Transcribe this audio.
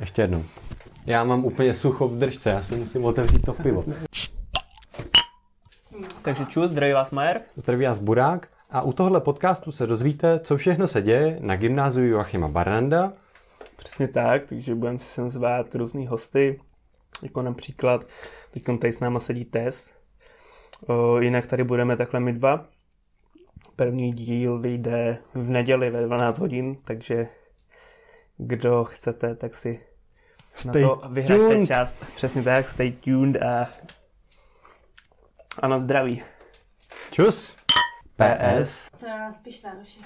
Ještě jednou. Já mám úplně sucho v držce, já si musím otevřít to pivo. Takže čus, zdraví vás Majer. Zdraví vás Burák a u tohle podcastu se dozvíte, co všechno se děje na gymnáziu Joachima Barnanda. Přesně tak, takže budeme si sem zvát různý hosty, jako například, teď tady s náma sedí Tess, o, jinak tady budeme takhle my dva. První díl vyjde v neděli ve 12 hodin, takže kdo chcete, tak si Stay na to vyhraďte tuned. čas. Přesně tak, stay tuned a, a na zdraví. Čus! PS. Jsem na vás pišná, Roši.